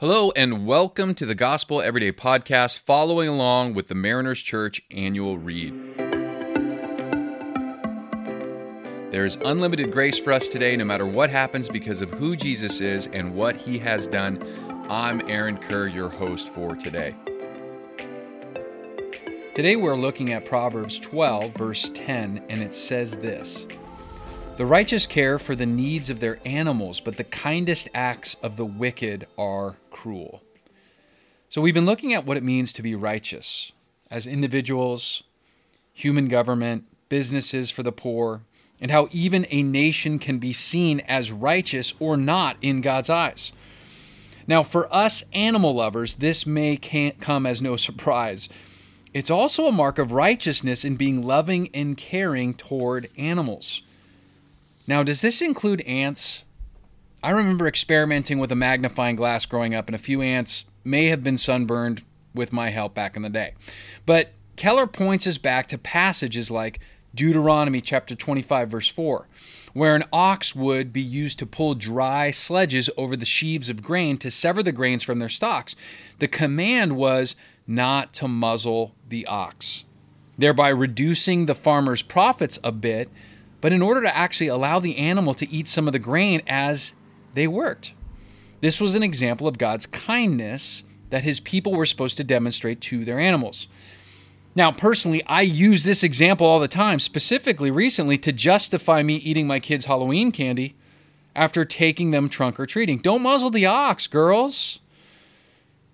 Hello, and welcome to the Gospel Everyday Podcast, following along with the Mariners Church annual read. There is unlimited grace for us today, no matter what happens, because of who Jesus is and what he has done. I'm Aaron Kerr, your host for today. Today we're looking at Proverbs 12, verse 10, and it says this The righteous care for the needs of their animals, but the kindest acts of the wicked are cruel. So we've been looking at what it means to be righteous as individuals, human government, businesses for the poor, and how even a nation can be seen as righteous or not in God's eyes. Now, for us animal lovers, this may come as no surprise. It's also a mark of righteousness in being loving and caring toward animals. Now, does this include ants? I remember experimenting with a magnifying glass growing up, and a few ants may have been sunburned with my help back in the day. But Keller points us back to passages like Deuteronomy chapter 25, verse 4, where an ox would be used to pull dry sledges over the sheaves of grain to sever the grains from their stalks. The command was not to muzzle the ox, thereby reducing the farmer's profits a bit, but in order to actually allow the animal to eat some of the grain as they worked. This was an example of God's kindness that his people were supposed to demonstrate to their animals. Now, personally, I use this example all the time, specifically recently to justify me eating my kids' Halloween candy after taking them trunk or treating. Don't muzzle the ox, girls.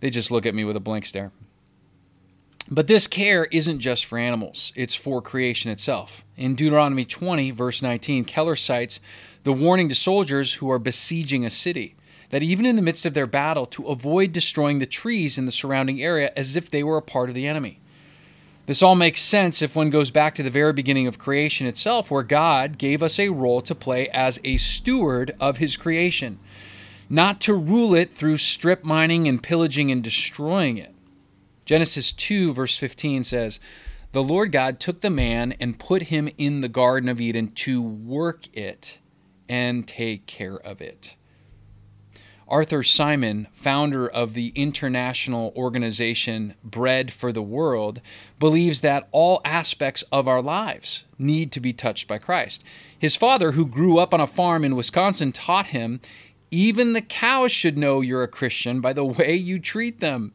They just look at me with a blank stare. But this care isn't just for animals, it's for creation itself. In Deuteronomy 20, verse 19, Keller cites the warning to soldiers who are besieging a city that even in the midst of their battle, to avoid destroying the trees in the surrounding area as if they were a part of the enemy. This all makes sense if one goes back to the very beginning of creation itself, where God gave us a role to play as a steward of his creation, not to rule it through strip mining and pillaging and destroying it. Genesis 2, verse 15 says, The Lord God took the man and put him in the Garden of Eden to work it and take care of it. Arthur Simon, founder of the international organization Bread for the World, believes that all aspects of our lives need to be touched by Christ. His father, who grew up on a farm in Wisconsin, taught him even the cows should know you're a Christian by the way you treat them.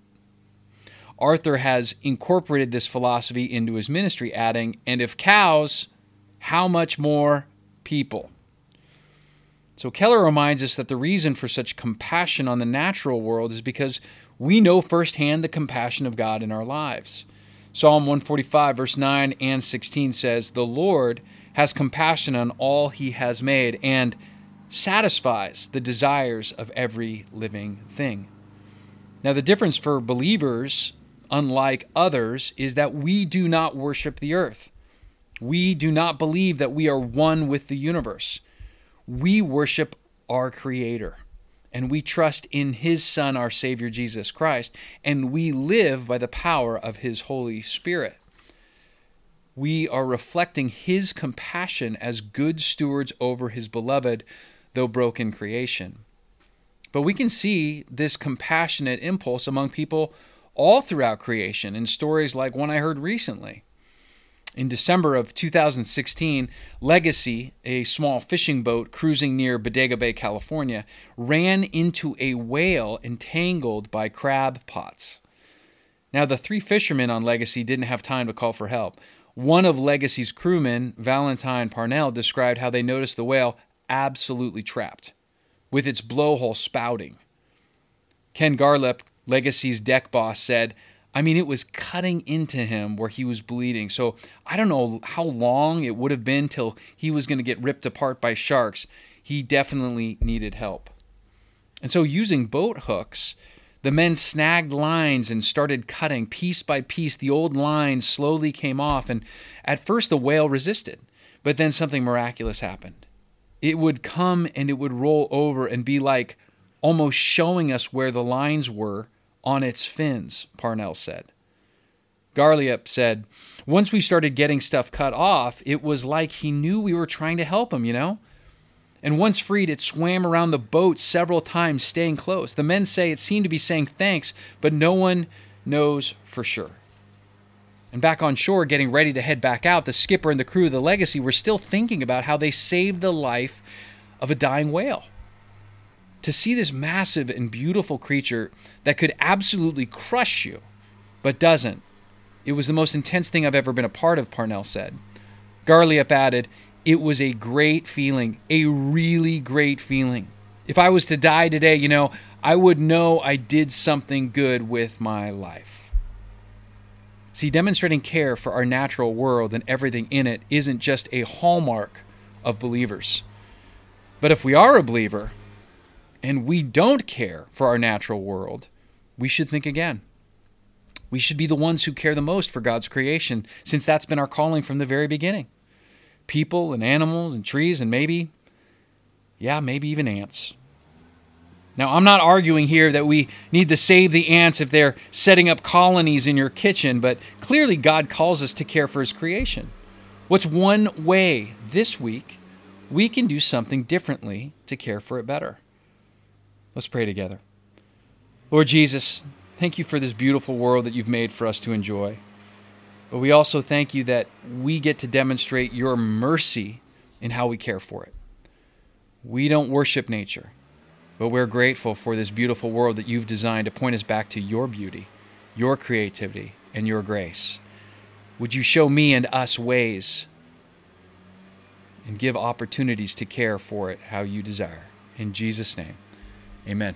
Arthur has incorporated this philosophy into his ministry, adding, And if cows, how much more people? So Keller reminds us that the reason for such compassion on the natural world is because we know firsthand the compassion of God in our lives. Psalm 145, verse 9 and 16 says, The Lord has compassion on all he has made and satisfies the desires of every living thing. Now, the difference for believers, unlike others, is that we do not worship the earth. We do not believe that we are one with the universe we worship our Creator and we trust in His Son, our Savior Jesus Christ, and we live by the power of His Holy Spirit. We are reflecting His compassion as good stewards over His beloved, though broken creation. But we can see this compassionate impulse among people all throughout creation in stories like one I heard recently. In December of 2016, Legacy, a small fishing boat cruising near Bodega Bay, California, ran into a whale entangled by crab pots. Now, the three fishermen on Legacy didn't have time to call for help. One of Legacy's crewmen, Valentine Parnell, described how they noticed the whale absolutely trapped, with its blowhole spouting. Ken Garliep, Legacy's deck boss, said, I mean, it was cutting into him where he was bleeding. So I don't know how long it would have been till he was going to get ripped apart by sharks. He definitely needed help. And so, using boat hooks, the men snagged lines and started cutting piece by piece. The old lines slowly came off, and at first the whale resisted, but then something miraculous happened. It would come and it would roll over and be like almost showing us where the lines were on its fins, Parnell said. Garliep said, Once we started getting stuff cut off, it was like he knew we were trying to help him, you know? And once freed, it swam around the boat several times, staying close. The men say it seemed to be saying thanks, but no one knows for sure. And back on shore, getting ready to head back out, the skipper and the crew of the Legacy were still thinking about how they saved the life of a dying whale. To see this massive and beautiful creature that could absolutely crush you, but doesn't, it was the most intense thing I've ever been a part of, Parnell said. Garliep added, It was a great feeling, a really great feeling. If I was to die today, you know, I would know I did something good with my life. See, demonstrating care for our natural world and everything in it isn't just a hallmark of believers. But if we are a believer and we don't care for our natural world, we should think again. We should be the ones who care the most for God's creation, since that's been our calling from the very beginning. People and animals and trees and maybe, yeah, maybe even ants. Now, I'm not arguing here that we need to save the ants if they're setting up colonies in your kitchen, but clearly God calls us to care for His creation. What's one way this week we can do something differently to care for it better? Let's pray together. Lord Jesus, thank you for this beautiful world that you've made for us to enjoy. But we also thank you that we get to demonstrate your mercy in how we care for it. We don't worship nature. But we're grateful for this beautiful world that you've designed to point us back to your beauty, your creativity, and your grace. Would you show me and us ways and give opportunities to care for it how you desire? In Jesus' name, amen.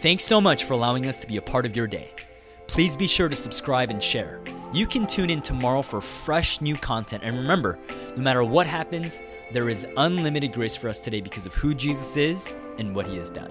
Thanks so much for allowing us to be a part of your day. Please be sure to subscribe and share. You can tune in tomorrow for fresh new content. And remember, no matter what happens, there is unlimited grace for us today because of who Jesus is and what he has done.